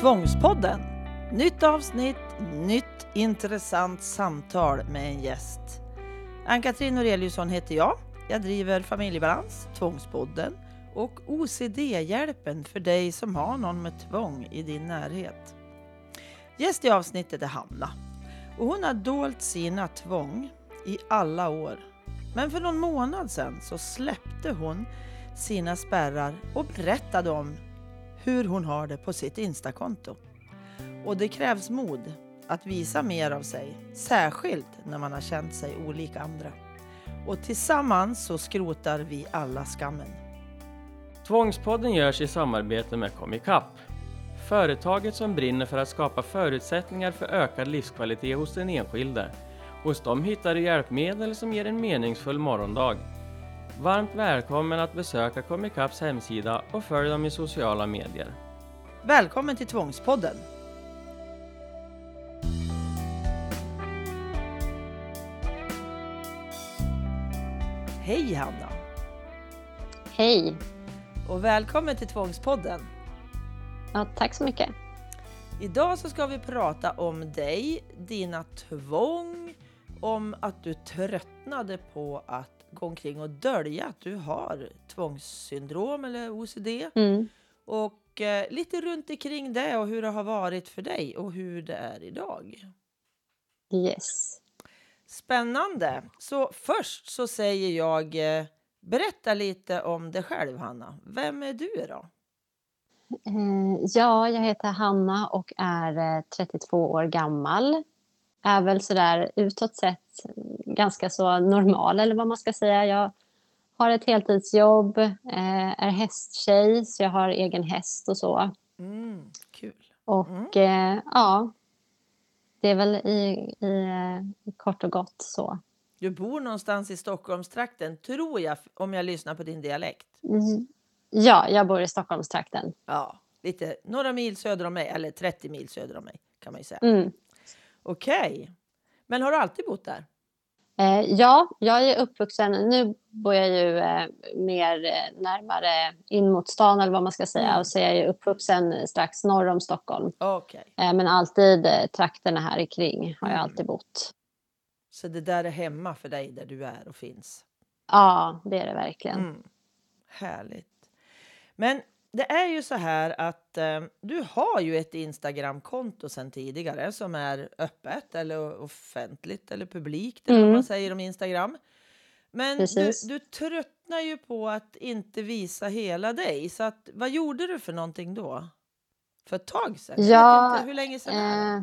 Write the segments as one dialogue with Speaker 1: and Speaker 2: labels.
Speaker 1: Tvångspodden. Nytt avsnitt, nytt intressant samtal med en gäst. Ann-Katrin Noreliusson heter jag. Jag driver Familjebalans, Tvångspodden och OCD-hjälpen för dig som har någon med tvång i din närhet. Gäst i avsnittet är Hanna och hon har dolt sina tvång i alla år. Men för någon månad sedan så släppte hon sina spärrar och berättade om hur hon har det på sitt Instakonto. Och det krävs mod att visa mer av sig, särskilt när man har känt sig olik andra. Och tillsammans så skrotar vi alla skammen.
Speaker 2: Tvångspodden görs i samarbete med Comicap. Företaget som brinner för att skapa förutsättningar för ökad livskvalitet hos den enskilde. Hos dem hittar du hjälpmedel som ger en meningsfull morgondag. Varmt välkommen att besöka Comicaps hemsida och följ dem i sociala medier.
Speaker 1: Välkommen till Tvångspodden! Hej Hanna!
Speaker 3: Hej!
Speaker 1: Och välkommen till Tvångspodden!
Speaker 3: Ja, tack så mycket.
Speaker 1: Idag så ska vi prata om dig, dina tvång, om att du tröttnade på att gå omkring och dölja att du har tvångssyndrom eller OCD.
Speaker 3: Mm.
Speaker 1: Och eh, lite runt omkring det och hur det har varit för dig och hur det är idag.
Speaker 3: Yes.
Speaker 1: Spännande! Så först så säger jag eh, berätta lite om dig själv Hanna. Vem är du då?
Speaker 3: Eh, ja, jag heter Hanna och är eh, 32 år gammal. Är väl sådär utåt sett ganska så normal eller vad man ska säga. Jag har ett heltidsjobb, eh, är hästtjej så jag har egen häst och så.
Speaker 1: Mm, kul!
Speaker 3: Och eh, ja, det är väl i, i, eh, kort och gott så.
Speaker 1: Du bor någonstans i Stockholmstrakten, tror jag, om jag lyssnar på din dialekt.
Speaker 3: Mm. Ja, jag bor i Stockholmstrakten.
Speaker 1: Ja, lite några mil söder om mig, eller 30 mil söder om mig kan man ju säga.
Speaker 3: Mm.
Speaker 1: Okej, men har du alltid bott där?
Speaker 3: Eh, ja, jag är uppvuxen, nu bor jag ju eh, mer eh, närmare in mot stan eller vad man ska säga.
Speaker 1: Mm.
Speaker 3: Och så är jag ju uppvuxen strax norr om Stockholm.
Speaker 1: Okej,
Speaker 3: Eh, men alltid eh, trakterna här kring har jag
Speaker 1: Mm.
Speaker 3: alltid bott.
Speaker 1: så det där är hemma för dig där du är och finns?
Speaker 3: Ja, det är det verkligen.
Speaker 1: Mm. Härligt. Men det är ju så här att eh, du har ju ett Instagramkonto sedan tidigare som är öppet eller offentligt eller publikt eller vad
Speaker 3: Mm.
Speaker 1: man säger om Instagram. Men du, du tröttnar ju på att inte visa hela dig. Så att, vad gjorde du för någonting då? För ett tag sedan? Jag
Speaker 3: Ja,
Speaker 1: vet inte, hur länge sedan?
Speaker 3: Eh,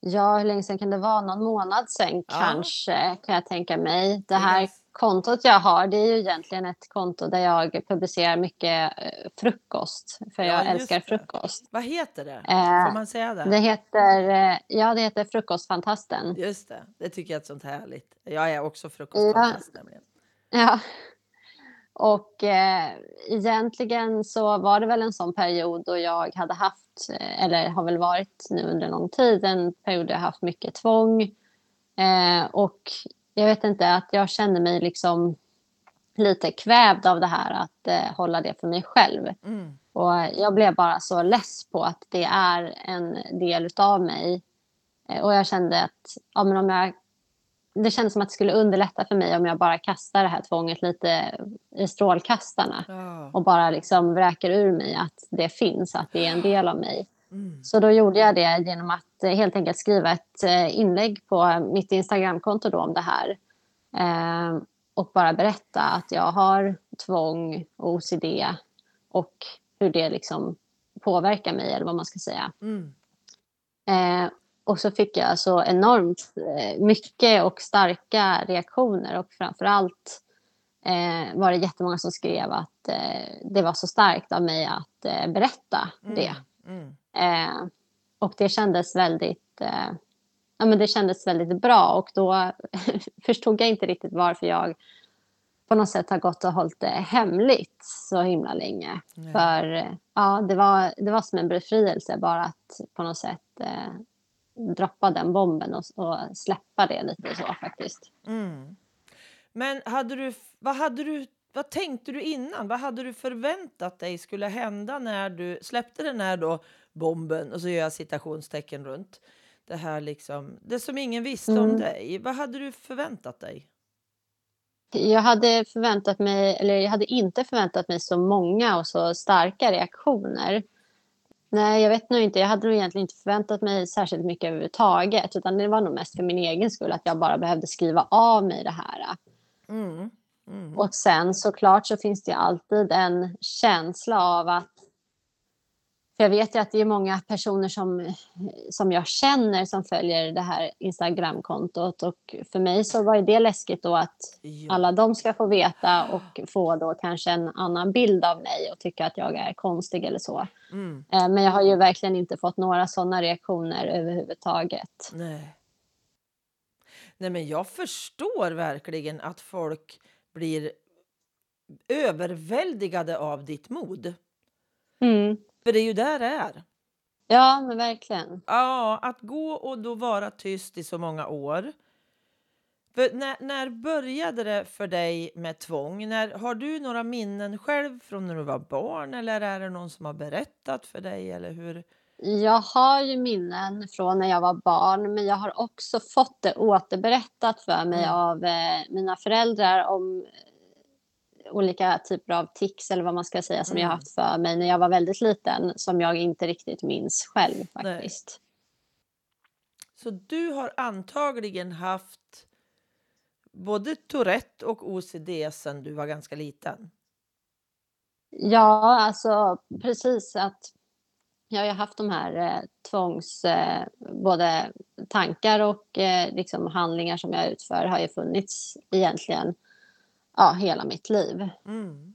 Speaker 3: ja, hur länge sedan kan det vara? Någon månad sedan
Speaker 1: Ja.
Speaker 3: kanske, kan jag tänka mig. Det
Speaker 1: är
Speaker 3: här kontot jag har, det är ju egentligen ett konto där jag publicerar mycket eh, frukost. För
Speaker 1: Ja,
Speaker 3: jag älskar
Speaker 1: det.
Speaker 3: frukost.
Speaker 1: Vad heter det?
Speaker 3: Eh,
Speaker 1: Får man säga det?
Speaker 3: Det heter, eh, ja, det heter Frukostfantasten.
Speaker 1: Just det, det tycker jag är sånt härligt. Jag är också frukostfantast nämligen.
Speaker 3: Ja. Och eh, egentligen så var det väl en sån period då jag hade haft, eller har väl varit nu under lång tid, en period där jag haft mycket tvång. Eh, och jag vet inte, att jag kände mig liksom lite kvävd av det här att eh, hålla det för mig själv.
Speaker 1: Mm.
Speaker 3: Och jag blev bara så less på att det är en del utav mig. Eh, Och jag kände att ja, men om jag, det kändes som att det skulle underlätta för mig om jag bara kastar det här tvånget lite i strålkastarna.
Speaker 1: Ja.
Speaker 3: Och bara liksom vräker ur mig att det finns, att det är en del av mig.
Speaker 1: Mm.
Speaker 3: Så då gjorde jag det genom att eh, helt enkelt skriva ett eh, inlägg på mitt Instagramkonto då om det här. Eh, och bara berätta att jag har tvång och OCD och hur det liksom påverkar mig eller vad man ska säga.
Speaker 1: Mm.
Speaker 3: Eh, och så fick jag så enormt eh, mycket och starka reaktioner och framförallt eh, var det jättemånga som skrev att eh, det var så starkt av mig att eh, berätta det.
Speaker 1: Mm.
Speaker 3: Eh, och det kändes väldigt eh, ja, men det kändes väldigt bra och då förstod jag inte riktigt varför jag på något sätt har gått och hållit det hemligt så himla länge.
Speaker 1: Nej.
Speaker 3: För eh, ja, det var, det var som en befrielse bara att på något sätt eh, droppa den bomben och, och släppa det lite så faktiskt.
Speaker 1: Mm. Men hade du, vad hade du vad tänkte du innan? Vad hade du förväntat dig skulle hända när du släppte den här då bomben och så gör jag citationstecken runt det här liksom, det som ingen visste om
Speaker 3: Mm.
Speaker 1: dig. Vad hade du förväntat dig?
Speaker 3: Jag hade förväntat mig, eller jag hade inte förväntat mig så många och så starka reaktioner. Nej, jag vet nog inte. Jag hade nog egentligen inte förväntat mig särskilt mycket överhuvudtaget. Utan det var nog mest för min egen skull att jag bara behövde skriva av mig det här.
Speaker 1: Mm. Mm.
Speaker 3: Och sen såklart så finns det alltid en känsla av att för jag vet ju att det är många personer som, som jag känner som följer det här Instagramkontot och för mig så var ju det läskigt då att alla de ska få veta och få då kanske en annan bild av mig och tycka att jag är konstig eller så.
Speaker 1: Mm.
Speaker 3: Eh, Men jag har ju verkligen inte fått några sådana reaktioner överhuvudtaget.
Speaker 1: Nej. Nej, men jag förstår verkligen att folk blir överväldigade av ditt mod.
Speaker 3: Mm.
Speaker 1: För det är ju där det är.
Speaker 3: Ja, men verkligen.
Speaker 1: Ja, att gå och då vara tyst i så många år. För när, när började det för dig med tvång? När, har du några minnen själv från när du var barn eller är det någon som har berättat för dig? Eller hur?
Speaker 3: Jag har ju minnen från när jag var barn men jag har också fått det återberättat för mig
Speaker 1: Mm.
Speaker 3: av eh, mina föräldrar om eh, olika typer av tics eller vad man ska säga som jag
Speaker 1: Mm.
Speaker 3: haft för mig när jag var väldigt liten som jag inte riktigt minns själv
Speaker 1: Nej.
Speaker 3: faktiskt.
Speaker 1: Så du har antagligen haft både Tourette och OCD sedan du var ganska liten?
Speaker 3: Ja, alltså precis att jag har ju haft de här eh, tvångs, eh, både tankar och eh, liksom handlingar som jag utför har ju funnits egentligen ja, hela mitt liv.
Speaker 1: Mm.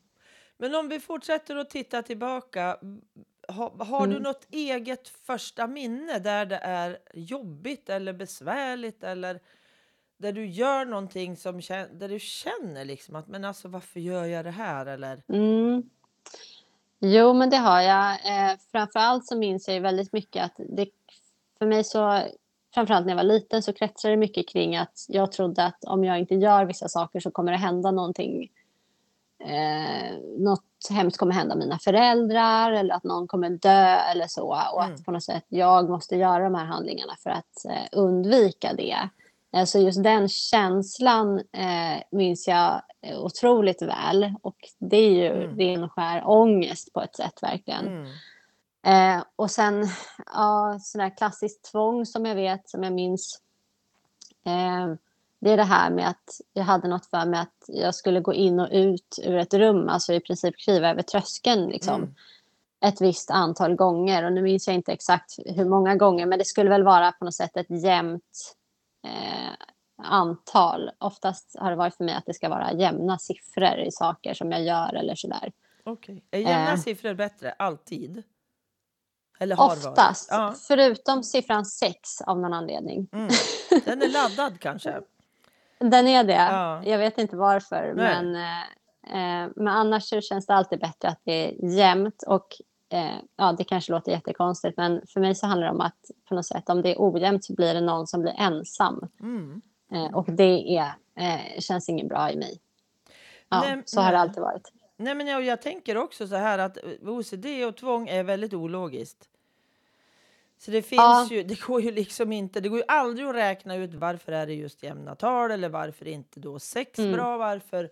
Speaker 1: Men om vi fortsätter att titta tillbaka. Ha, har du
Speaker 3: Mm.
Speaker 1: något eget första minne där det är jobbigt eller besvärligt eller där du gör någonting som där du känner liksom att men alltså varför gör jag det här eller?
Speaker 3: Mm. Jo, men det har jag. Eh, framförallt så minns jag väldigt mycket att det för mig så, framförallt när jag var liten så kretsade det mycket kring att jag trodde att om jag inte gör vissa saker så kommer det hända någonting. Eh, något hemskt kommer hända mina föräldrar eller att någon kommer dö eller så. Och
Speaker 1: Mm.
Speaker 3: att på något sätt jag måste göra de här handlingarna för att eh, undvika det. Så just den känslan eh, minns jag eh, otroligt väl. Och det är ju
Speaker 1: Mm.
Speaker 3: ren skär ångest på ett sätt verkligen.
Speaker 1: Mm.
Speaker 3: Eh, och sen ja, sådär klassiskt tvång som jag vet, som jag minns. Eh, det är det här med att jag hade något för mig att jag skulle gå in och ut ur ett rum, alltså i princip kliva över tröskeln liksom,
Speaker 1: Mm.
Speaker 3: ett visst antal gånger. Och nu minns jag inte exakt hur många gånger, men det skulle väl vara på något sätt ett jämnt eh, antal. Oftast har det varit för mig att det ska vara jämna siffror i saker som jag gör eller sådär.
Speaker 1: Okej. Är jämna
Speaker 3: Eh.
Speaker 1: siffror bättre alltid? Eller har?
Speaker 3: Oftast,
Speaker 1: Ja.
Speaker 3: förutom siffran 6 av någon anledning.
Speaker 1: Mm. Den är laddad kanske?
Speaker 3: Den är det.
Speaker 1: Ja.
Speaker 3: Jag vet inte varför.
Speaker 1: Nej.
Speaker 3: Men, eh, eh, men annars känns det alltid bättre att det är jämnt. Och, eh, ja, det kanske låter jättekonstigt men för mig så handlar det om att på något sätt om det är ojämnt så blir det någon som blir ensam.
Speaker 1: Mm.
Speaker 3: Eh, och det är, eh, känns inget bra i mig. Ja,
Speaker 1: Nej,
Speaker 3: så har det
Speaker 1: nej.
Speaker 3: alltid varit.
Speaker 1: Nej, men jag, jag tänker också så här att OCD och tvång är väldigt ologiskt. Så det finns
Speaker 3: Ja.
Speaker 1: ju, det går ju liksom inte, det går ju aldrig att räkna ut varför är det just jämna tal eller varför inte då sex
Speaker 3: Mm.
Speaker 1: bra, varför,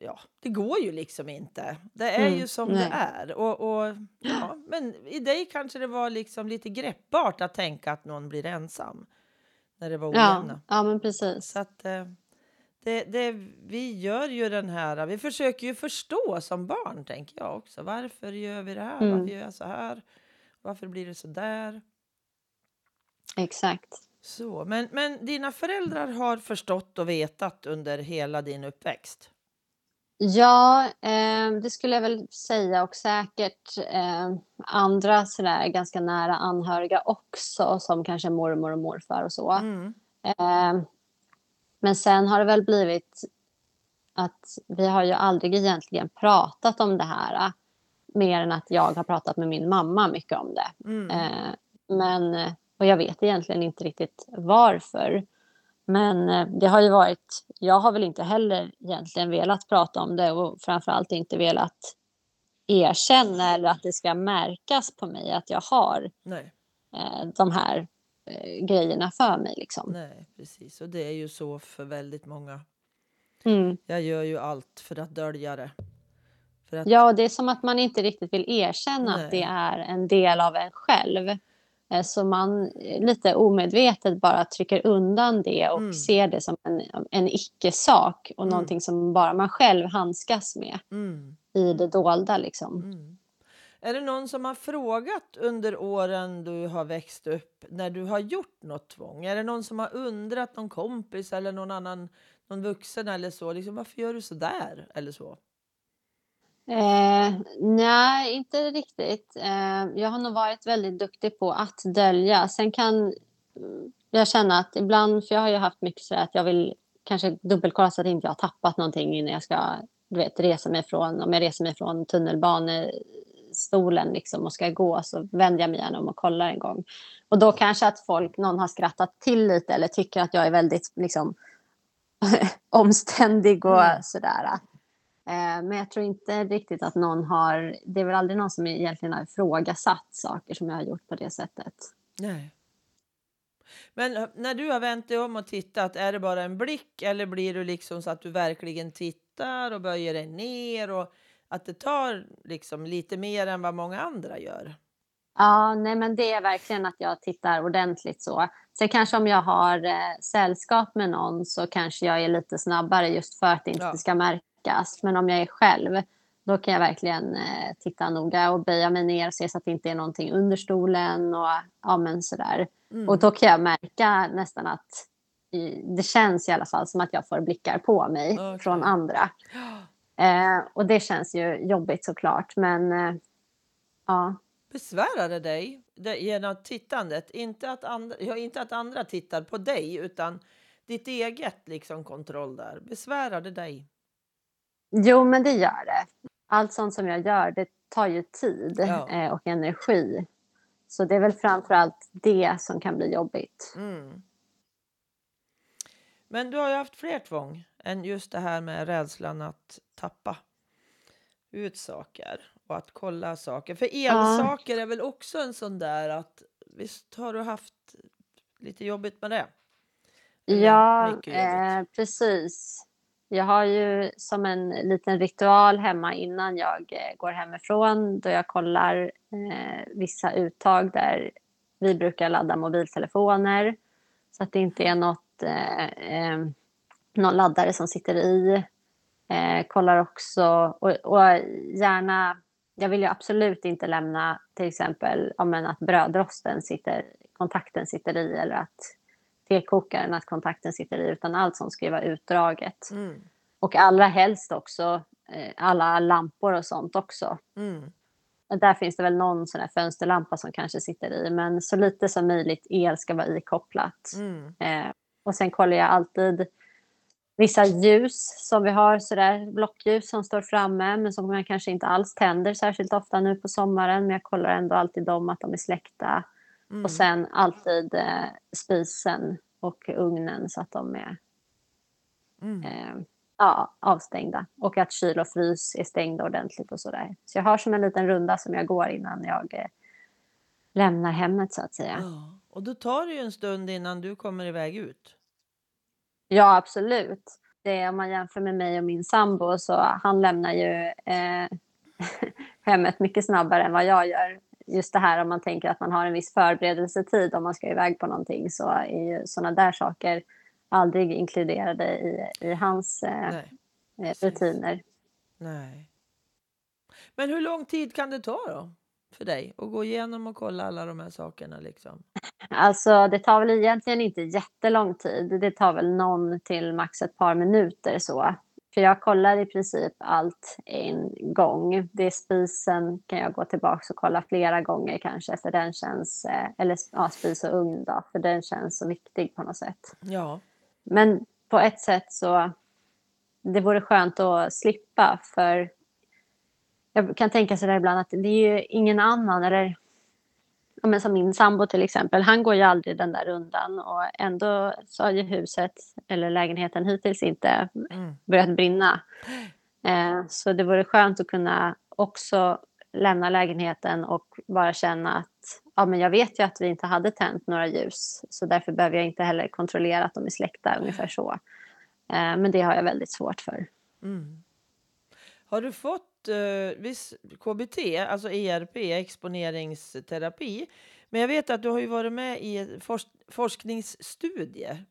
Speaker 1: ja, det går ju liksom inte. Det är
Speaker 3: Mm,
Speaker 1: ju som
Speaker 3: nej.
Speaker 1: det är. Och, och, ja, men i dig kanske det var liksom lite greppbart att tänka att någon blir ensam när det var
Speaker 3: Ja,
Speaker 1: ojämna.
Speaker 3: ja, men precis.
Speaker 1: Så att eh, det, det, vi gör ju den här, vi försöker ju förstå som barn tänker jag också. Varför gör vi det här?
Speaker 3: Mm.
Speaker 1: Varför gör jag så här? Varför blir det så där?
Speaker 3: Exakt.
Speaker 1: Så, men, men dina föräldrar har förstått och vetat under hela din uppväxt?
Speaker 3: Ja, eh, det skulle jag väl säga och säkert eh, andra sådär ganska nära anhöriga också som kanske mormor och morfar och så.
Speaker 1: Mm.
Speaker 3: Eh, men sen har det väl blivit att vi har ju aldrig egentligen pratat om det här. eh, Mer än att jag har pratat med min mamma mycket om det.
Speaker 1: Mm.
Speaker 3: Eh, men, och jag vet egentligen inte riktigt varför. Men eh, det har ju varit, jag har väl inte heller egentligen velat prata om det och framförallt inte velat erkänna eller att det ska märkas på mig att jag har
Speaker 1: Nej,
Speaker 3: eh, de här eh, grejerna för mig. Liksom.
Speaker 1: nej, precis. Och det är ju så för väldigt många.
Speaker 3: Mm.
Speaker 1: Jag gör ju allt för att dölja det. Att,
Speaker 3: Ja, det är som att man inte riktigt vill erkänna
Speaker 1: Nej.
Speaker 3: att det är en del av en själv. Eh, Så man eh, lite omedvetet bara trycker undan det och
Speaker 1: Mm.
Speaker 3: ser det som en, en icke-sak och
Speaker 1: Mm.
Speaker 3: någonting som bara man själv handskas med
Speaker 1: mm,
Speaker 3: i det dolda. Liksom.
Speaker 1: mm. Är det någon som har frågat under åren du har växt upp när du har gjort något tvång? Är det någon som har undrat, någon kompis eller någon annan, någon vuxen eller så, liksom, varför gör du så där? Eller så?
Speaker 3: Eh, nej, inte riktigt. Eh, jag har nog varit väldigt duktig på att dölja. Sen kan mm, jag känna att ibland, för jag har ju haft mycket så att jag vill kanske dubbelkolla så att inte jag har tappat någonting innan jag ska du vet, resa mig från, om jag reser mig från tunnelbanestolen liksom och ska gå så vänder jag mig gärna om och kollar en gång. Och då kanske att folk, någon har skrattat till lite eller tycker att jag är väldigt liksom omständig och
Speaker 1: Mm.
Speaker 3: sådär. Eh, Men jag tror inte riktigt att någon har... Det är väl aldrig någon som egentligen har ifrågasatt saker som jag har gjort på det sättet.
Speaker 1: Nej. Men eh, när du har vänt dig om och tittat, är det bara en blick eller blir du liksom så att du verkligen tittar och böjer dig ner och att det tar liksom lite mer än vad många andra gör?
Speaker 3: Ja, nej men det är verkligen att jag tittar ordentligt så. Sen kanske om jag har eh, sällskap med någon så kanske jag är lite snabbare just för att det inte
Speaker 1: Ja.
Speaker 3: ska märkas. Men om jag är själv, då kan jag verkligen eh, titta noga och böja mig ner och se så att det inte är någonting under stolen och ja men sådär.
Speaker 1: Mm.
Speaker 3: Och då kan jag märka nästan att det känns i alla fall som att jag får blickar på mig
Speaker 1: Okej.
Speaker 3: från andra. Eh, och det känns ju jobbigt såklart, men eh, ja.
Speaker 1: Besvärar det dig det, genom tittandet? Inte att, andra, ja, inte att andra tittar på dig utan ditt eget liksom, kontroll där. Besvärar det dig?
Speaker 3: Jo, men det gör det. Allt sånt som jag gör, det tar ju tid
Speaker 1: Ja.
Speaker 3: eh, och energi. Så det är väl framför allt det som kan bli jobbigt.
Speaker 1: Mm. Men du har ju haft fler tvång än just det här med rädslan att tappa ut saker och att kolla saker. För elsaker är väl också en sån där att visst har du haft lite jobbigt med det? Eller
Speaker 3: Ja, eh, precis. Jag har ju som en liten ritual hemma innan jag eh, går hemifrån då jag kollar eh, vissa uttag där vi brukar ladda mobiltelefoner så att det inte är något, eh, eh, någon laddare som sitter i. Eh, kollar också och, och gärna, jag vill ju absolut inte lämna till exempel ja, men att brödrosten sitter, kontakten sitter i eller att tekokaren att kontakten sitter i utan allt som ska ju vara utdraget.
Speaker 1: Mm.
Speaker 3: Och allra helst också eh, alla lampor och sånt också.
Speaker 1: Mm.
Speaker 3: Där finns det väl någon sån här fönsterlampa som kanske sitter i men så lite som möjligt el ska vara ikopplat.
Speaker 1: Mm.
Speaker 3: Eh, och sen kollar jag alltid vissa ljus som vi har, sådär blockljus som står framme men som man kanske inte alls tänder särskilt ofta nu på sommaren. Men jag kollar ändå alltid dem att de är släckta.
Speaker 1: Mm.
Speaker 3: Och sen alltid eh, spisen och ugnen så att de är
Speaker 1: Mm.
Speaker 3: eh, ja, avstängda. Och att kyl och frys är stängda ordentligt och sådär. Så jag har som en liten runda som jag går innan jag eh, lämnar hemmet så att säga.
Speaker 1: Ja. Och då tar det ju en stund innan du kommer iväg ut.
Speaker 3: Ja, absolut. Det är, om man jämför med mig och min sambo så han lämnar ju eh, hemmet mycket snabbare än vad jag gör. Just det här om man tänker att man har en viss förberedelsetid om man ska iväg på någonting så är ju sådana där saker aldrig inkluderade i, i hans eh, eh, rutiner.
Speaker 1: Nej. Men hur lång tid kan det ta då? För dig att gå igenom och kolla alla de här sakerna liksom?
Speaker 3: Alltså det tar väl egentligen inte jättelång tid. Det tar väl någon till max ett par minuter så. För jag kollar i princip allt en gång. Det är spisen kan jag gå tillbaka och kolla flera gånger kanske för den känns, eh, eller ja, spis och ugn då, för den känns så viktig på något sätt.
Speaker 1: Ja.
Speaker 3: Men på ett sätt så det vore skönt att slippa för jag kan tänka så där ibland att det är ju ingen annan eller ja, men som min sambo till exempel, han går ju aldrig den där rundan och ändå så har ju huset eller lägenheten hittills inte
Speaker 1: Mm.
Speaker 3: börjat brinna. Eh, så det vore skönt att kunna också lämna lägenheten och bara känna att ja, men jag vet ju att vi inte hade tänt några ljus så därför behöver jag inte heller kontrollera att de är släckta ungefär så. Eh, men det har jag väldigt svårt för.
Speaker 1: Mm. Har du fått eh, viss KBT, alltså ERP, exponeringsterapi? Men jag vet att du har ju varit med i forsk forskningsstudie.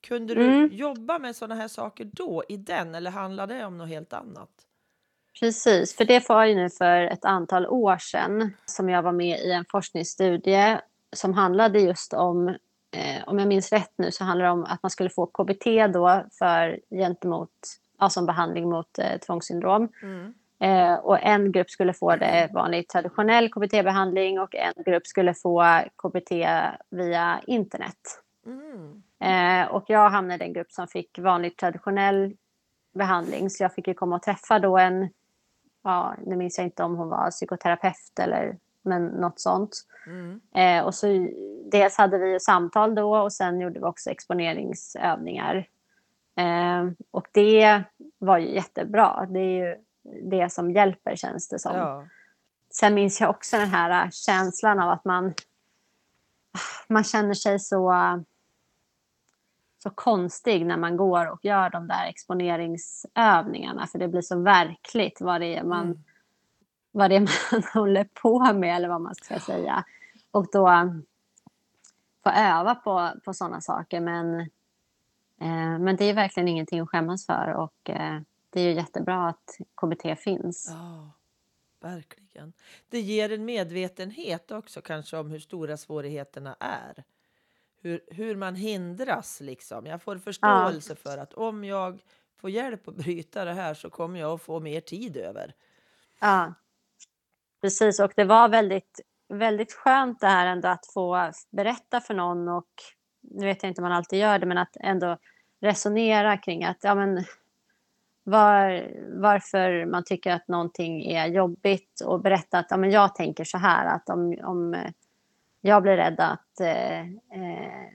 Speaker 1: Kunde du
Speaker 3: Mm.
Speaker 1: jobba med sådana här saker då i den eller handlar det om något helt annat?
Speaker 3: Precis, för det var ju nu för ett antal år sedan som jag var med i en forskningsstudie som handlade just om, eh, om jag minns rätt nu, så handlar det om att man skulle få KBT då för gentemot, ja, som behandling mot eh, tvångssyndrom.
Speaker 1: Mm.
Speaker 3: Eh, och en grupp skulle få det vanlig traditionell KBT-behandling och en grupp skulle få KBT via internet.
Speaker 1: Mm.
Speaker 3: Eh, och jag hamnade i den grupp som fick vanlig traditionell behandling. Så jag fick ju komma och träffa då en, ja, nu minns jag inte om hon var psykoterapeut eller men något sånt.
Speaker 1: Mm.
Speaker 3: Eh, och så dels hade vi samtal då och sen gjorde vi också exponeringsövningar. Eh, och det var ju jättebra. Det är ju det som hjälper känns det som.
Speaker 1: Ja.
Speaker 3: Sen minns jag också den här äh, känslan av att man, man känner sig så, så konstig när man går och gör de där exponeringsövningarna. För det blir så verkligt vad det är man,
Speaker 1: Mm.
Speaker 3: vad det är man håller på med eller vad man ska säga. Och då få öva på, på sådana saker. Men, eh, men det är verkligen ingenting att skämmas för. Och eh, det är ju jättebra att KBT finns.
Speaker 1: Ja, verkligen. Det ger en medvetenhet också kanske om hur stora svårigheterna är. Hur, hur man hindras liksom. Jag får förståelse för att om jag får hjälp att bryta det här så kommer jag att få mer tid över.
Speaker 3: Ja, precis. Och det var väldigt, väldigt skönt det här ändå att få berätta för någon och nu vet jag inte om man alltid gör det, men att ändå resonera kring att ja, men var, varför man tycker att någonting är jobbigt och berätta att ja, men jag tänker så här att om, om eh, jag blir rädd att eh, eh,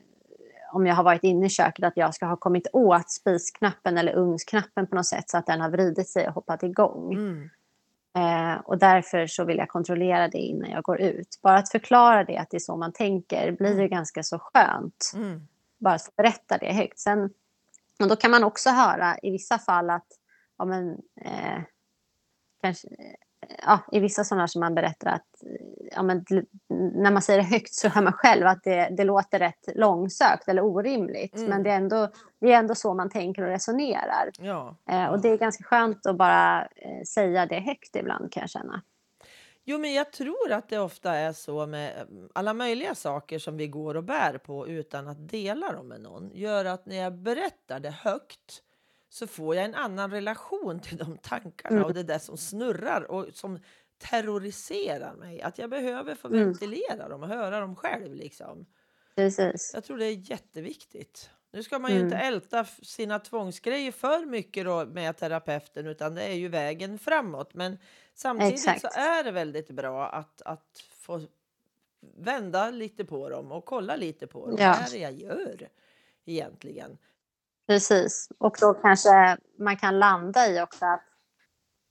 Speaker 3: om jag har varit inne i köket att jag ska ha kommit åt spisknappen eller ugnsknappen på något sätt så att den har vridit sig och hoppat igång.
Speaker 1: Mm.
Speaker 3: Eh, och därför så vill jag kontrollera det innan jag går ut. Bara att förklara det, att det är så man tänker, blir ju ganska så skönt.
Speaker 1: Mm.
Speaker 3: Bara att berätta det högt. Sen, och då kan man också höra i vissa fall att ja, men, eh, kanske, eh, ja, i vissa sådana som man berättar att eh, ja, men, när man säger det högt så hör man själv att det, det låter rätt långsökt eller orimligt.
Speaker 1: Mm.
Speaker 3: Men det är, ändå, det är ändå så man tänker och resonerar.
Speaker 1: Ja.
Speaker 3: Eh, och det är ganska skönt att bara eh, säga det högt ibland kan jag känna.
Speaker 1: Jo, men jag tror att det ofta är så med mm, alla möjliga saker som vi går och bär på utan att dela dem med någon. Gör att när jag berättar det högt så får jag en annan relation till de tankarna
Speaker 3: Mm.
Speaker 1: och det där som snurrar och som terroriserar mig. Att jag behöver få
Speaker 3: Mm.
Speaker 1: ventilera dem och höra dem själv. Liksom.
Speaker 3: Precis.
Speaker 1: Jag tror det är jätteviktigt. Nu ska man ju inte
Speaker 3: Mm.
Speaker 1: älta f- sina tvångsgrejer för mycket då med terapeuten utan det är ju vägen framåt. Men samtidigt så
Speaker 3: Exakt.
Speaker 1: är det väldigt bra att, att få vända lite på dem och kolla lite på dem.
Speaker 3: Ja.
Speaker 1: Vad är det jag gör egentligen?
Speaker 3: Precis. Och då kanske man kan landa i också att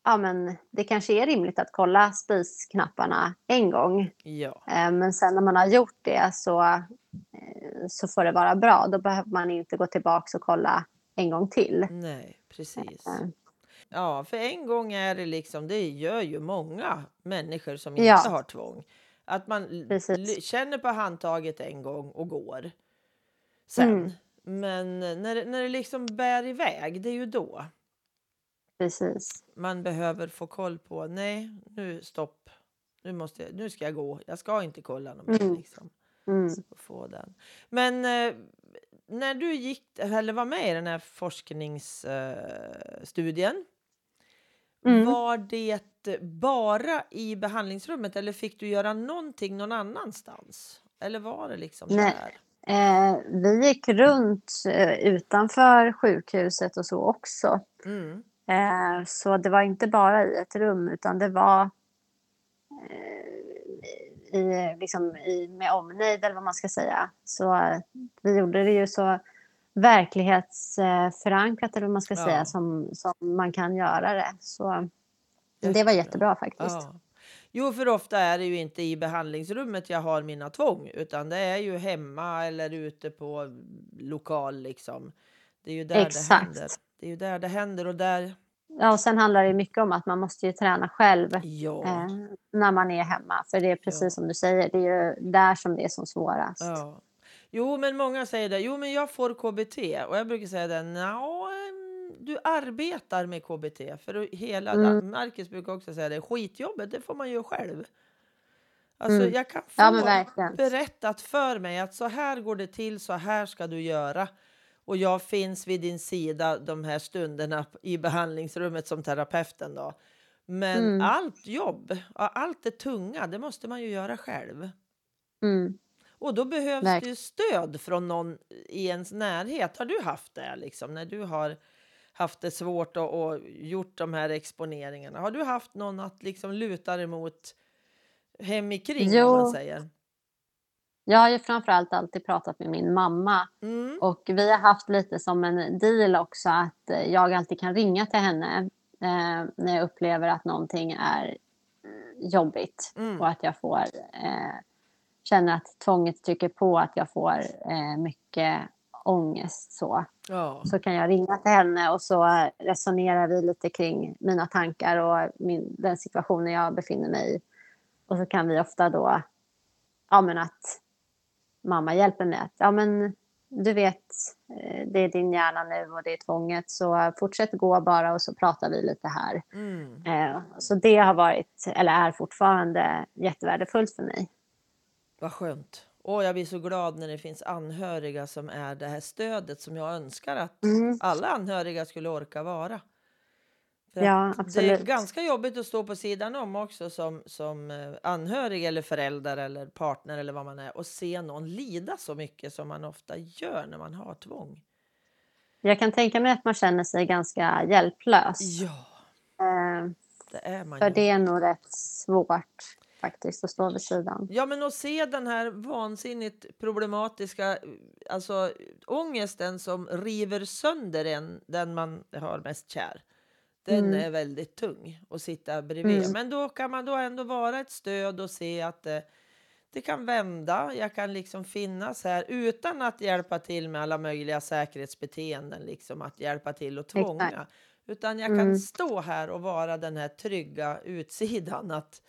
Speaker 3: ja, men det kanske är rimligt att kolla spisknapparna en gång.
Speaker 1: Ja,
Speaker 3: Eh, Men sen när man har gjort det så, eh, så får det vara bra. Då behöver man inte gå tillbaka och kolla en gång till.
Speaker 1: nej, precis.
Speaker 3: Eh,
Speaker 1: Ja, för en gång är det liksom, det gör ju många människor som inte
Speaker 3: Ja.
Speaker 1: har tvång. Att man
Speaker 3: Precis.
Speaker 1: känner på handtaget en gång och går sen.
Speaker 3: Mm.
Speaker 1: Men när, när det liksom bär iväg, det är ju då
Speaker 3: Precis.
Speaker 1: man behöver få koll på, nej, nu stopp. Nu, måste jag, nu ska jag gå, jag ska inte kolla något mer.
Speaker 3: Mm.
Speaker 1: Liksom,
Speaker 3: Mm.
Speaker 1: få den. Men eh, när du gick, eller var med i den här forskningsstudien, eh,
Speaker 3: Mm.
Speaker 1: var det bara i behandlingsrummet eller fick du göra någonting någon annanstans? Eller var det liksom
Speaker 3: Nej.
Speaker 1: där?
Speaker 3: Eh, vi gick runt eh, utanför sjukhuset och så också.
Speaker 1: Mm.
Speaker 3: Eh, så det var inte bara i ett rum utan det var eh, i, liksom, i, med omnejd eller vad man ska säga. Så vi gjorde det ju så verklighetsförankrat eller vad man ska
Speaker 1: Ja.
Speaker 3: säga som, som man kan göra det. Så det var jättebra faktiskt.
Speaker 1: Ja. Jo, för ofta är det ju inte i behandlingsrummet jag har mina tvång, utan det är ju hemma eller ute på lokal liksom. Det är ju där det
Speaker 3: Exakt.
Speaker 1: händer. Det är ju där det händer och där,
Speaker 3: Ja, och sen handlar det mycket om att man måste ju träna själv
Speaker 1: ja.
Speaker 3: eh, när man är hemma. För det är precis
Speaker 1: Ja.
Speaker 3: som du säger, det är ju där som det är som svårast.
Speaker 1: Ja. Jo, men många säger det. Jo, men jag får KBT och jag brukar säga det. Nja, du arbetar med KBT för hela.
Speaker 3: Mm.
Speaker 1: Marcus brukar också säga det. Skitjobbet, det får man ju själv. Alltså,
Speaker 3: Mm.
Speaker 1: jag kan få
Speaker 3: Ja, verkligen.
Speaker 1: berättat för mig att så här går det till, så här ska du göra. Och jag finns vid din sida de här stunderna i behandlingsrummet som terapeuten då. Men
Speaker 3: Mm.
Speaker 1: allt jobb, allt det tunga, det måste man ju göra själv.
Speaker 3: Mm.
Speaker 1: Och då behövs
Speaker 3: Verk-
Speaker 1: det stöd från någon i ens närhet. Har du haft det liksom när du har haft det svårt och, och gjort de här exponeringarna? Har du haft någon att liksom luta dig mot hemikring
Speaker 3: Jo.
Speaker 1: man säger?
Speaker 3: Jag har ju framförallt alltid pratat med min mamma
Speaker 1: Mm.
Speaker 3: och vi har haft lite som en deal också att eh, jag alltid kan ringa till henne eh, när jag upplever att någonting är eh, jobbigt
Speaker 1: Mm.
Speaker 3: och att jag får eh, känner att tvånget trycker på att jag får eh, mycket ångest så.
Speaker 1: Ja.
Speaker 3: så kan jag ringa till henne och så resonerar vi lite kring mina tankar och min, den situationen jag befinner mig i. Och så kan vi ofta då, ja men att mamma hjälper mig att, ja men du vet, eh, det är din hjärna nu och det är tvånget så fortsätt gå bara och så pratar vi lite här.
Speaker 1: Mm.
Speaker 3: Eh, så det har varit, eller är fortfarande jättevärdefullt för mig.
Speaker 1: Vad skönt. Och jag blir så glad när det finns anhöriga som är det här stödet som jag önskar att
Speaker 3: Mm.
Speaker 1: alla anhöriga skulle orka vara. För
Speaker 3: Ja,
Speaker 1: att Det är
Speaker 3: absolut.
Speaker 1: ganska jobbigt att stå på sidan om också som, som eh, anhörig eller förälder eller partner eller vad man är och se någon lida så mycket som man ofta gör när man har tvång.
Speaker 3: Jag kan tänka mig att man känner sig ganska hjälplös.
Speaker 1: Ja,
Speaker 3: Eh,
Speaker 1: det är man
Speaker 3: För
Speaker 1: ju.
Speaker 3: det är nog rätt svårt faktiskt att stå vid sidan.
Speaker 1: Ja, men att se den här vansinnigt problematiska alltså, ångesten som river sönder en, den man har mest kär. Den
Speaker 3: Mm.
Speaker 1: är väldigt tung att sitta bredvid.
Speaker 3: Mm.
Speaker 1: Men då kan man då ändå vara ett stöd och se att det, det kan vända. Jag kan liksom finnas här utan att hjälpa till med alla möjliga säkerhetsbeteenden, liksom att hjälpa till och tvånga.
Speaker 3: Exakt.
Speaker 1: Utan jag kan
Speaker 3: Mm.
Speaker 1: stå här och vara den här trygga utsidan. Att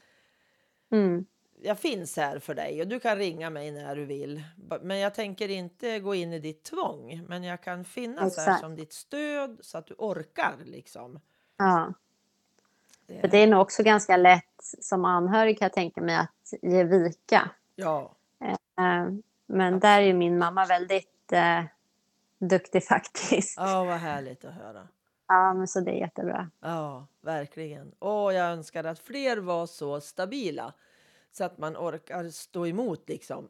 Speaker 3: Mm.
Speaker 1: jag finns här för dig och du kan ringa mig när du vill. Men jag tänker inte gå in i ditt tvång. Men jag kan finnas här
Speaker 3: Exakt.
Speaker 1: som ditt stöd så att du orkar liksom.
Speaker 3: Ja.
Speaker 1: Det,
Speaker 3: För det är nog också ganska lätt som anhörig kan jag tänka mig att ge vika.
Speaker 1: Ja,
Speaker 3: Eh, Men där är min mamma väldigt eh, duktig faktiskt.
Speaker 1: ja, vad härligt att höra.
Speaker 3: Ja, men så det är jättebra.
Speaker 1: Ja, verkligen. Och jag önskar att fler var så stabila så att man orkar stå emot liksom.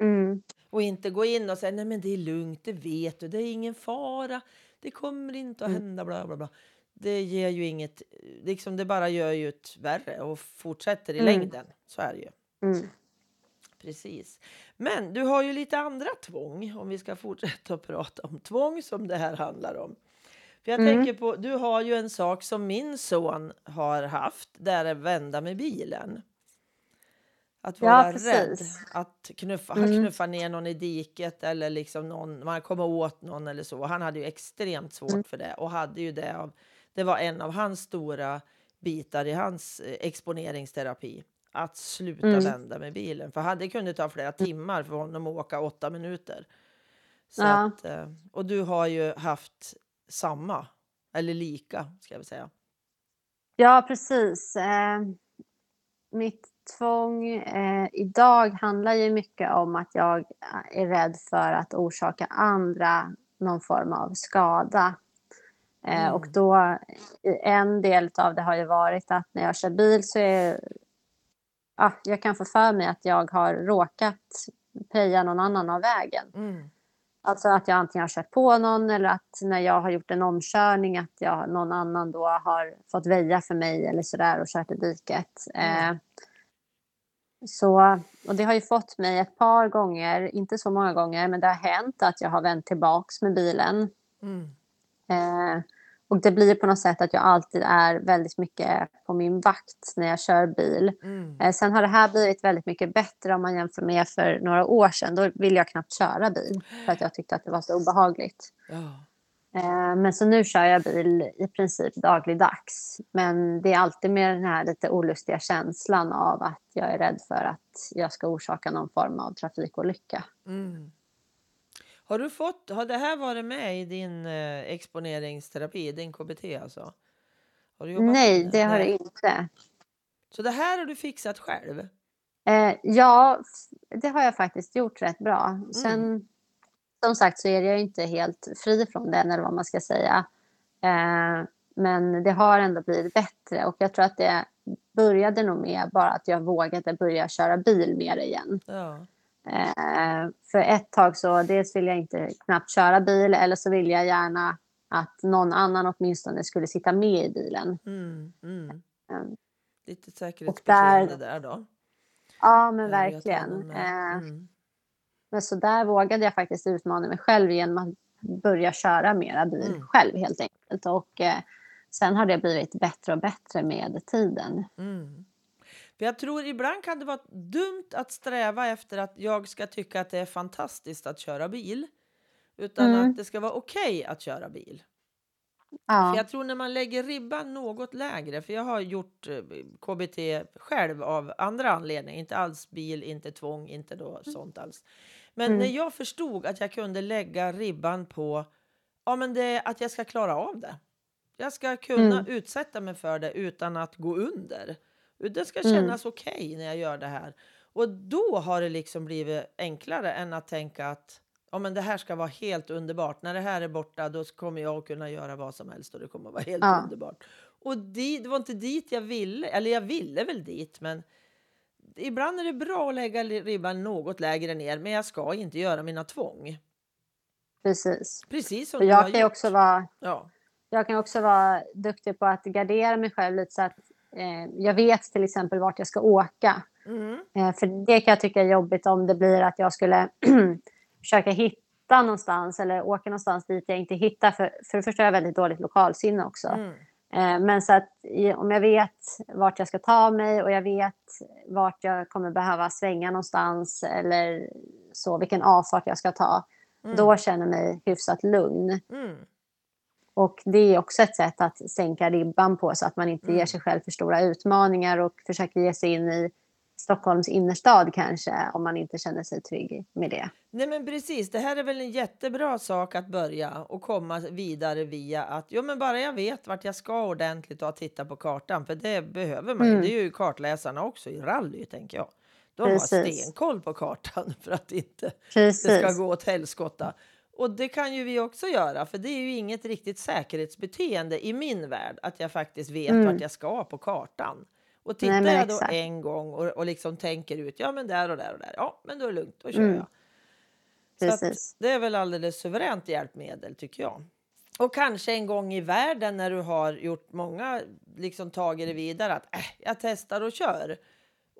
Speaker 3: Mm.
Speaker 1: Och inte gå in och säga nej men det är lugnt, det vet du, det är ingen fara, det kommer inte att
Speaker 3: Mm.
Speaker 1: hända bla bla bla. Det ger ju inget, liksom det bara gör ju ett värre och fortsätter i
Speaker 3: Mm.
Speaker 1: längden. Så är det ju.
Speaker 3: Mm.
Speaker 1: Precis. Men du har ju lite andra tvång om vi ska fortsätta prata om tvång som det här handlar om. För jag
Speaker 3: Mm.
Speaker 1: tänker på, du har ju en sak som min son har haft, där är vända med bilen. Att
Speaker 3: Ja,
Speaker 1: vara
Speaker 3: precis.
Speaker 1: rädd, att knuffa,
Speaker 3: Mm.
Speaker 1: knuffar ner någon i diket eller liksom någon, man kommer åt någon eller så. Han hade ju extremt svårt
Speaker 3: Mm.
Speaker 1: för det och hade ju det av, det var en av hans stora bitar i hans eh, exponeringsterapi. Att sluta
Speaker 3: Mm.
Speaker 1: vända med bilen. För det kunde ta flera timmar för honom att åka åtta minuter. Så
Speaker 3: Ja.
Speaker 1: att, eh, och du har ju haft samma, eller lika ska vi säga.
Speaker 3: Ja, precis. Eh, mitt tvång eh, idag handlar ju mycket om att jag är rädd för att orsaka andra någon form av skada. Eh,
Speaker 1: Mm.
Speaker 3: Och då, en del av det har ju varit att när jag kör bil så är ja, jag kan få för mig att jag har råkat preja någon annan av vägen.
Speaker 1: Mm.
Speaker 3: Alltså att jag antingen har kört på någon eller att när jag har gjort en omkörning att jag, någon annan då har fått väja för mig eller sådär och kört i diket.
Speaker 1: Mm.
Speaker 3: Eh, Så, och det har ju fått mig ett par gånger, inte så många gånger, men det har hänt att jag har vänt tillbaks med bilen.
Speaker 1: Mm.
Speaker 3: Eh, och det blir på något sätt att jag alltid är väldigt mycket på min vakt när jag kör bil.
Speaker 1: Mm.
Speaker 3: Eh, sen har det här blivit väldigt mycket bättre om man jämför med för några år sedan. Då ville jag knappt köra bil för att jag tyckte att det var så obehagligt. Eh, men så nu kör jag bil i princip dagligdags. Men det är alltid med den här lite olustiga känslan av att jag är rädd för att jag ska orsaka någon form av trafikolycka.
Speaker 1: Mm. Har du fått, har det här varit med i din eh, exponeringsterapi, din KBT alltså?
Speaker 3: Nej, det har det inte.
Speaker 1: Så det här har du fixat själv?
Speaker 3: Eh, ja, det har jag faktiskt gjort rätt bra. Sen, som sagt, så är jag inte helt fri från den, eller vad man ska säga. Eh, men det har ändå blivit bättre och jag tror att det började nog med bara att jag vågade börja köra bil mer igen.
Speaker 1: Ja.
Speaker 3: Eh, för ett tag så dels vill jag inte knappt köra bil eller så vill jag gärna att någon annan åtminstone skulle sitta med i bilen.
Speaker 1: Mm. Mm.
Speaker 3: Eh,
Speaker 1: Lite säkerhetsbeteende där då.
Speaker 3: ja, men
Speaker 1: att
Speaker 3: verkligen.
Speaker 1: med?
Speaker 3: Eh,
Speaker 1: Mm.
Speaker 3: Men så där vågade jag faktiskt utmana mig själv genom att börja köra mera bil
Speaker 1: Mm.
Speaker 3: själv helt enkelt. Och eh, sen har det blivit bättre och bättre med tiden.
Speaker 1: Mm. För jag tror ibland kan det vara dumt att sträva efter att jag ska tycka att det är fantastiskt att köra bil. Utan
Speaker 3: Mm.
Speaker 1: att det ska vara okej att köra bil. För
Speaker 3: Ja,
Speaker 1: jag tror när man lägger ribban något lägre, för jag har gjort eh, KBT själv av andra anledningar, inte alls bil, inte tvång, inte då sånt alls. Men
Speaker 3: Mm.
Speaker 1: när jag förstod att jag kunde lägga ribban på ja, men det, att jag ska klara av det. Jag ska kunna
Speaker 3: Mm.
Speaker 1: utsätta mig för det utan att gå under. Det ska
Speaker 3: Mm.
Speaker 1: kännas okej när jag gör det här. Och då har det liksom blivit enklare än att tänka att ja, men det här ska vara helt underbart. När det här är borta då kommer jag att kunna göra vad som helst och det kommer vara helt
Speaker 3: Ja.
Speaker 1: underbart. Och di, det var inte dit jag ville, eller jag ville väl dit men ibland är det bra att lägga ribban något lägre ner men jag ska inte göra mina tvång.
Speaker 3: precis.
Speaker 1: Precis som
Speaker 3: jag
Speaker 1: har
Speaker 3: kan också vara
Speaker 1: Ja.
Speaker 3: Jag kan också vara duktig på att gardera mig själv lite så att jag vet till exempel vart jag ska åka.
Speaker 1: Mm.
Speaker 3: Eh, för det kan jag tycka är jobbigt om det blir att jag skulle försöka hitta någonstans eller åka någonstans dit jag inte hittar. För, för det första har jag väldigt dåligt lokalsinne också.
Speaker 1: Mm.
Speaker 3: Eh, men så att om jag vet vart jag ska ta mig och jag vet vart jag kommer behöva svänga någonstans eller så, vilken avfart jag ska ta.
Speaker 1: Mm.
Speaker 3: Då känner jag mig hyfsat lugn.
Speaker 1: Mm.
Speaker 3: Och det är också ett sätt att sänka ribban på så att man inte
Speaker 1: Mm.
Speaker 3: ger sig själv för stora utmaningar och försöker ge sig in i Stockholms innerstad kanske om man inte känner sig trygg med det.
Speaker 1: Nej men precis, det här är väl en jättebra sak att börja och komma vidare via att jo men bara jag vet vart jag ska ordentligt och titta på kartan för det behöver man ju.
Speaker 3: Mm.
Speaker 1: Det är ju kartläsarna också i rally tänker jag. De har
Speaker 3: Precis.
Speaker 1: stenkoll på kartan för att inte det
Speaker 3: Precis.
Speaker 1: ska gå åt helskotta. Och det kan ju vi också göra för det är ju inget riktigt säkerhetsbeteende i min värld att jag faktiskt vet
Speaker 3: Mm.
Speaker 1: vart jag ska på kartan. Och tittar
Speaker 3: Nej,
Speaker 1: jag då
Speaker 3: exakt.
Speaker 1: en gång och, och liksom tänker ut, ja men där och där och där, ja men då är det lugnt, då kör
Speaker 3: Mm.
Speaker 1: jag.
Speaker 3: Precis.
Speaker 1: det är väl alldeles suveränt hjälpmedel tycker jag. Och kanske en gång i världen när du har gjort många liksom tagit det vidare att äh, jag testar och kör.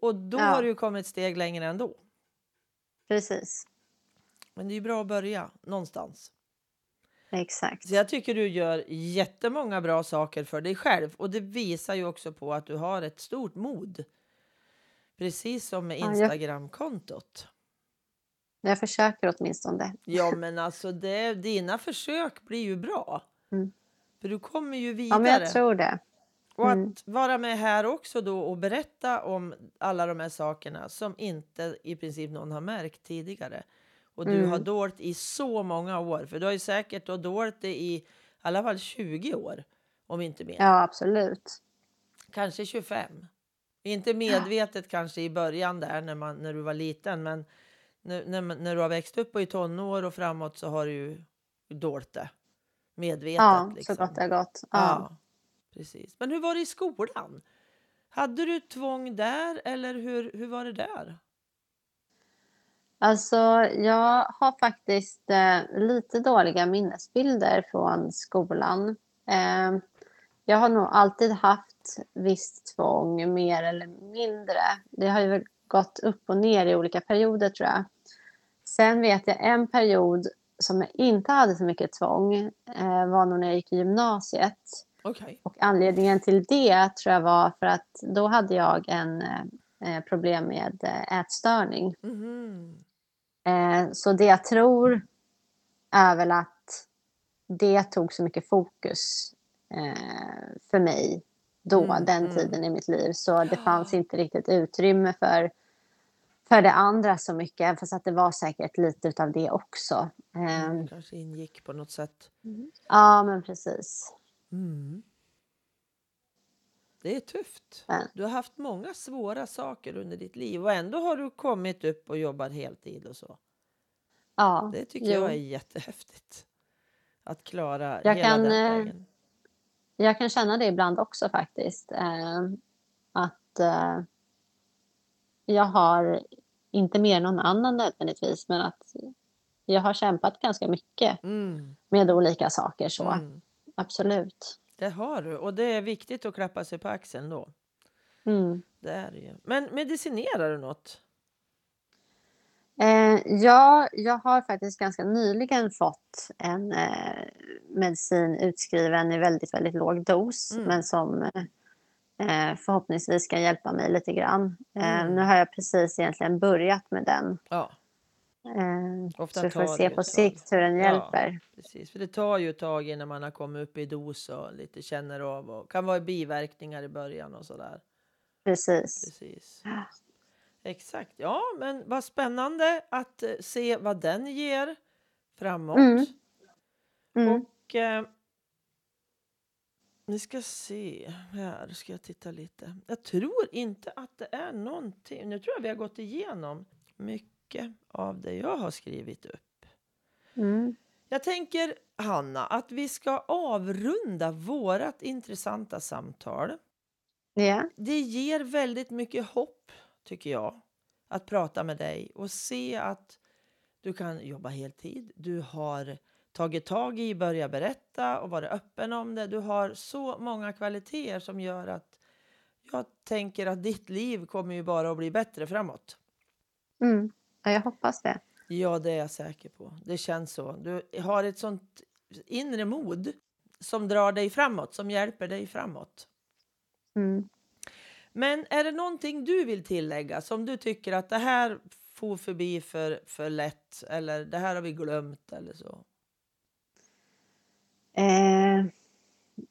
Speaker 1: Och då
Speaker 3: Ja.
Speaker 1: har du ju kommit ett steg längre ändå.
Speaker 3: Precis.
Speaker 1: Men det är bra att börja någonstans.
Speaker 3: Exakt.
Speaker 1: Så jag tycker du gör jättemånga bra saker för dig själv och det visar ju också på att du har ett stort mod. Precis som med
Speaker 3: Ja, jag-
Speaker 1: Instagramkontot.
Speaker 3: Jag försöker åtminstone.
Speaker 1: Ja, men alltså det, dina försök blir ju bra.
Speaker 3: Mm.
Speaker 1: För du kommer ju
Speaker 3: Ja,
Speaker 1: vidare.
Speaker 3: men jag tror det.
Speaker 1: Och
Speaker 3: Mm.
Speaker 1: att vara med här också då och berätta om alla de här sakerna som inte i princip någon har märkt tidigare. Och du
Speaker 3: Mm.
Speaker 1: har dolt i så många år. För du har ju säkert då dolt det i i alla fall 20 år. Om inte mer.
Speaker 3: Ja, absolut.
Speaker 1: Kanske 25. Inte medvetet kanske i början där när, man, när du var liten. Men när, när, när du har växt upp och i tonår och framåt så har du ju dolt det. Medvetet.
Speaker 3: Ja,
Speaker 1: liksom.
Speaker 3: så gott det har gått. Ja.
Speaker 1: Ja, precis. Men hur var det i skolan? Hade du tvång där eller hur, hur var det där?
Speaker 3: Alltså, jag har faktiskt eh, lite dåliga minnesbilder från skolan. Eh, jag har nog alltid haft visst tvång, mer eller mindre. Det har ju gått upp och ner i olika perioder tror jag. Sen vet jag en period som jag inte hade så mycket tvång eh, var nog när jag gick i gymnasiet.
Speaker 1: Okej.
Speaker 3: Och anledningen till det tror jag var för att då hade jag en eh, problem med eh, ätstörning.
Speaker 1: Mhm.
Speaker 3: Eh, så det jag tror är väl att det tog så mycket fokus eh, för mig då,
Speaker 1: Mm,
Speaker 3: den
Speaker 1: mm.
Speaker 3: tiden i mitt liv. Så det fanns inte riktigt utrymme för, för det andra så mycket, även fast att det var säkert lite av det också. Eh,
Speaker 1: Mm, Kanske ingick på något sätt.
Speaker 3: ja, men precis.
Speaker 1: Mm. Det är tufft.
Speaker 3: Ja.
Speaker 1: Du har haft många svåra saker under ditt liv och ändå har du kommit upp och jobbat heltid och så.
Speaker 3: Ja,
Speaker 1: Det tycker
Speaker 3: jo.
Speaker 1: jag är jättehäftigt. Att klara
Speaker 3: Jag
Speaker 1: hela
Speaker 3: kan,
Speaker 1: den
Speaker 3: eh,
Speaker 1: vägen.
Speaker 3: Jag kan känna det ibland också faktiskt. Eh, att eh, jag har, inte mer än någon annan nödvändigtvis, men att jag har kämpat ganska mycket
Speaker 1: Mm.
Speaker 3: med olika saker. så
Speaker 1: Mm.
Speaker 3: Absolut.
Speaker 1: Det har du och det är viktigt att klappa sig på axeln då.
Speaker 3: Mm.
Speaker 1: Det är det ju. Men medicinerar du något?
Speaker 3: Eh, ja, jag har faktiskt ganska nyligen fått en eh, medicin utskriven i väldigt, väldigt låg dos,
Speaker 1: Mm.
Speaker 3: men som eh, förhoppningsvis ska hjälpa mig lite grann. Eh,
Speaker 1: Mm.
Speaker 3: Nu har jag precis egentligen börjat med den.
Speaker 1: Ja,
Speaker 3: Eh,
Speaker 1: Ofta
Speaker 3: så vi får se på sikt hur den
Speaker 1: Ja.
Speaker 3: hjälper.
Speaker 1: precis. För det tar ju ett tag innan man har kommit upp i dos och lite känner av och kan vara biverkningar i början och sådär.
Speaker 3: Precis.
Speaker 1: Precis. Exakt. Ja, men vad spännande att eh, se vad den ger framåt.
Speaker 3: Mm. Mm.
Speaker 1: Och eh, vi ska se här, ska jag titta lite. Jag tror inte att det är någonting. Nu tror jag vi har gått igenom mycket av det jag har skrivit upp.
Speaker 3: Mm.
Speaker 1: Jag tänker, Hanna, att vi ska avrunda vårat intressanta samtal.
Speaker 3: Ja.
Speaker 1: Det ger väldigt mycket hopp, tycker jag, att prata med dig och se att du kan jobba heltid. Du har tagit tag i, börjat berätta och vara öppen om det. Du har så många kvaliteter som gör att jag tänker att ditt liv kommer ju bara att bli bättre framåt.
Speaker 3: Mm. Ja, jag hoppas det.
Speaker 1: Ja, det är jag säker på. Det känns så. Du har ett sånt inre mod som drar dig framåt, som hjälper dig framåt.
Speaker 3: Mm.
Speaker 1: Men är det någonting du vill tillägga som du tycker att det här får förbi för, för lätt eller det här har vi glömt eller så?
Speaker 3: Eh,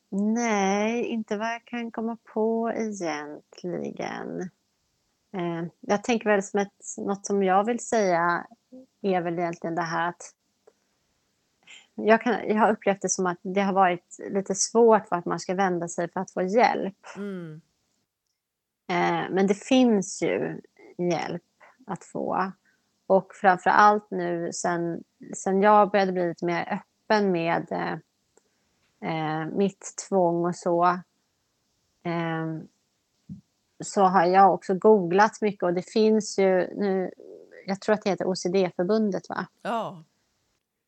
Speaker 3: nej, inte vad jag kan komma på egentligen. Eh, jag tänker väl som ett, något som jag vill säga är väl egentligen det här att jag, kan, jag har upplevt det som att det har varit lite svårt vart man ska vända sig för att få hjälp.
Speaker 1: Mm.
Speaker 3: Eh, men det finns ju hjälp att få. Och framför allt nu sen, sen jag började bli lite mer öppen med eh, eh, mitt tvång och så. Eh, så har jag också googlat mycket och det finns ju nu, jag tror att det heter OCD-förbundet va?
Speaker 1: Ja,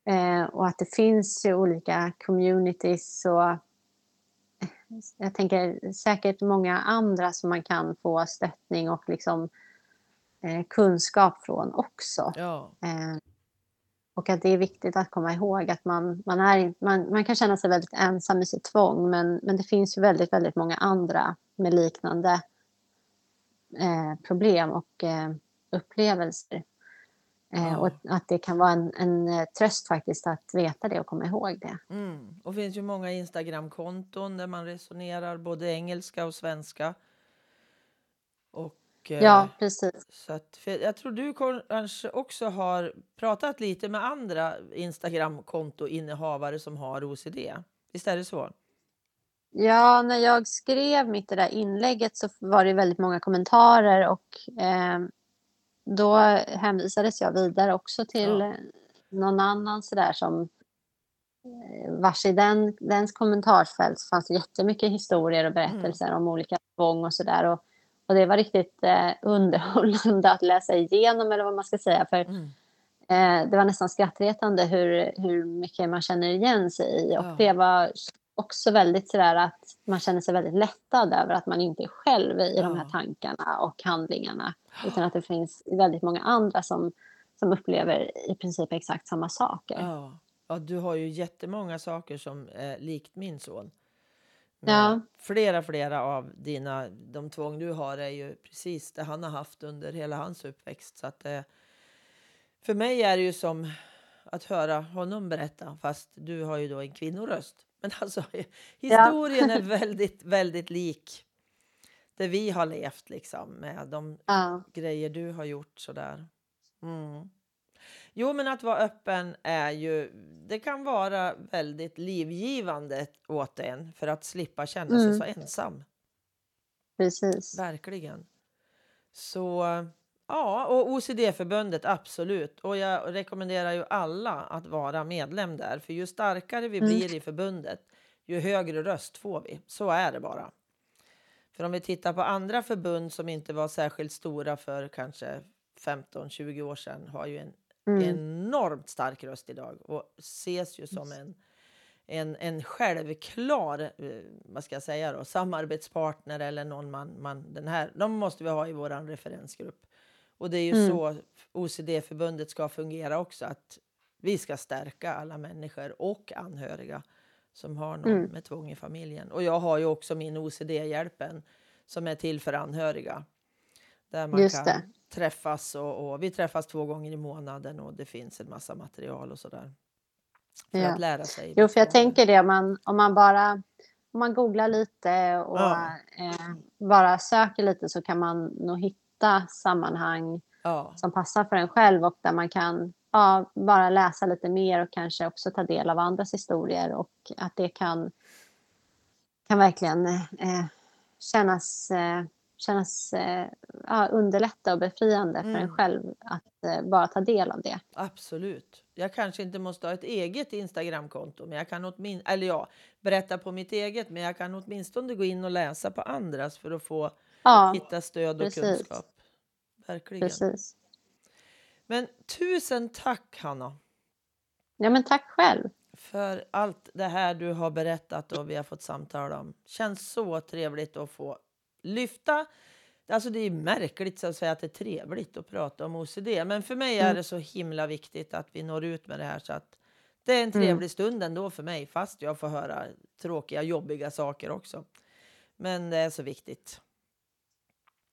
Speaker 3: Eh, och att det finns ju olika communities och eh, jag tänker säkert många andra som man kan få stöttning och liksom eh, kunskap från också.
Speaker 1: ja,
Speaker 3: Eh, och att det är viktigt att komma ihåg att man, man, är, man, man kan känna sig väldigt ensam i sitt tvång men, men det finns ju väldigt, väldigt många andra med liknande problem och eh, upplevelser. Eh,
Speaker 1: Ja.
Speaker 3: Och att det kan vara en, en eh, tröst faktiskt att veta det och komma ihåg det.
Speaker 1: mm. och det finns ju många Instagramkonton där man resonerar både engelska och svenska. Och, eh,
Speaker 3: Ja, precis.
Speaker 1: Så att, jag tror du kanske också har pratat lite med andra Instagramkontoinnehavare som har OCD. Visst är det så?
Speaker 3: Ja, när jag skrev mitt det där inlägget så var det väldigt många kommentarer och eh, då hänvisades jag vidare också till
Speaker 1: Ja.
Speaker 3: någon annan sådär som eh, vars i den, dens kommentarsfält fanns det jättemycket historier och berättelser om olika tvång och sådär. Och, och det var riktigt eh, underhållande att läsa igenom eller vad man ska säga. För
Speaker 1: Mm.
Speaker 3: Eh, det var nästan skrattretande hur, hur mycket man känner igen sig i. Och
Speaker 1: Ja.
Speaker 3: det var också väldigt sådär att man känner sig väldigt lättad över att man inte är själv i de här tankarna och handlingarna. Utan att det finns väldigt många andra som, som upplever i princip exakt samma saker.
Speaker 1: Ja. ja, du har ju jättemånga saker som är likt min son. Men
Speaker 3: Ja.
Speaker 1: Flera, flera av dina, de tvång du har är ju precis det han har haft under hela hans uppväxt. Så att, eh, för mig är det ju som att höra honom berätta, fast du har ju då en kvinnoröst. Men alltså, historien är väldigt, väldigt lik det vi har levt liksom med de
Speaker 3: Ja.
Speaker 1: grejer du har gjort sådär. Mm. Jo, men att vara öppen är ju, det kan vara väldigt livgivande åt en för att slippa känna sig
Speaker 3: Mm.
Speaker 1: så ensam.
Speaker 3: Precis.
Speaker 1: Verkligen. Så ja, och OCD-förbundet absolut. Och jag rekommenderar ju alla att vara medlem där, för ju starkare vi
Speaker 3: Mm.
Speaker 1: blir i förbundet, ju högre röst får vi. Så är det bara. För om vi tittar på andra förbund som inte var särskilt stora för kanske 15-20 år sedan har ju en
Speaker 3: Mm.
Speaker 1: enormt stark röst idag och ses ju som en, en, en självklar eh, vad ska jag säga då, samarbetspartner eller någon man, man den här, de måste vi ha i vår referensgrupp. Och det är ju
Speaker 3: Mm.
Speaker 1: så OCD-förbundet ska fungera också, att vi ska stärka alla människor och anhöriga som har någon
Speaker 3: Mm.
Speaker 1: med tvång i familjen. Och jag har ju också min OCD-hjälpen som är till för anhöriga. Där man
Speaker 3: Just
Speaker 1: kan
Speaker 3: det.
Speaker 1: träffas och, och vi träffas två gånger i månaden och det finns en massa material och sådär. För
Speaker 3: Ja.
Speaker 1: att lära sig.
Speaker 3: Jo, för jag tänker det man, om man bara om man googlar lite och
Speaker 1: Ja.
Speaker 3: eh, bara söker lite så kan man nog hitta sammanhang
Speaker 1: Ja,
Speaker 3: som passar för en själv och där man kan ja, bara läsa lite mer och kanske också ta del av andras historier och att det kan, kan verkligen eh, kännas, eh, kännas eh, ja, underlätta och befriande för
Speaker 1: Mm.
Speaker 3: en själv att eh, bara ta del av det.
Speaker 1: absolut. Jag kanske inte måste ha ett eget Instagramkonto, men jag kan åtminstone, eller ja, berätta på mitt eget, men jag kan åtminstone gå in och läsa på andras för att få
Speaker 3: Ja,
Speaker 1: hitta stöd och
Speaker 3: precis.
Speaker 1: kunskap. Verkligen.
Speaker 3: precis.
Speaker 1: Men tusen tack Hanna
Speaker 3: Ja, men tack själv.
Speaker 1: för allt det här du har berättat och vi har fått samtala om. Känns så trevligt att få lyfta. Alltså det är märkligt så att säga att det är trevligt att prata om OCD, men för mig är
Speaker 3: Mm.
Speaker 1: det så himla viktigt att vi når ut med det här så att det är en
Speaker 3: Mm.
Speaker 1: trevlig stund ändå för mig, fast jag får höra tråkiga, jobbiga saker också. Men det är så viktigt.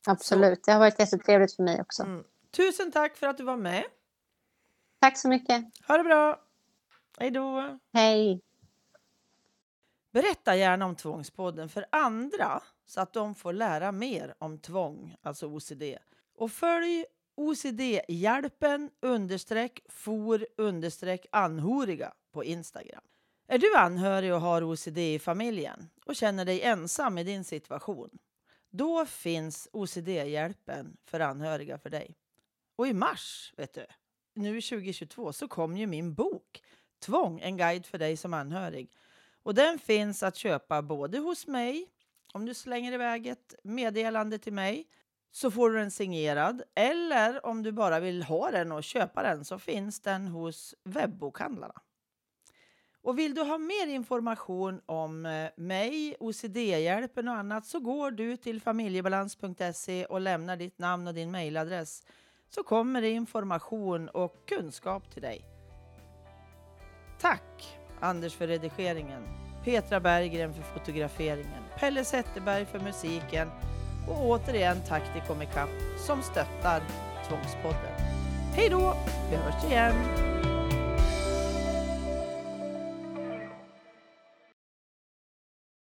Speaker 3: Absolut. Det har varit jättetrevligt för mig också.
Speaker 1: Mm. Tusen tack för att du var med.
Speaker 3: Tack så mycket.
Speaker 1: Ha det bra. Hej då.
Speaker 3: Hej.
Speaker 1: Berätta gärna om Tvångspodden för andra så att de får lära mer om tvång, alltså OCD. Och följ OCD-hjälpen understreck for understreck anhöriga på Instagram. Är du anhörig och har OCD i familjen och känner dig ensam i din situation? Då finns OCD-hjälpen för anhöriga för dig. Och i mars, vet du, nu 2022, så kom ju min bok Tvång, en guide för dig som anhörig. Och den finns att köpa både hos mig, om du slänger iväg ett meddelande till mig så får du den signerad. Eller om du bara vill ha den och köpa den så finns den hos webbokhandlarna. Och vill du ha mer information om eh, mig, OCD-hjälpen och annat så går du till familjebalans.se och lämnar ditt namn och din mejladress så kommer det information och kunskap till dig. Tack Anders för redigeringen, Petra Berggren för fotograferingen, Pelle Zetterberg för musiken och återigen tack till Comicap som stöttar Tvångspodden. Hej då, vi hörs igen!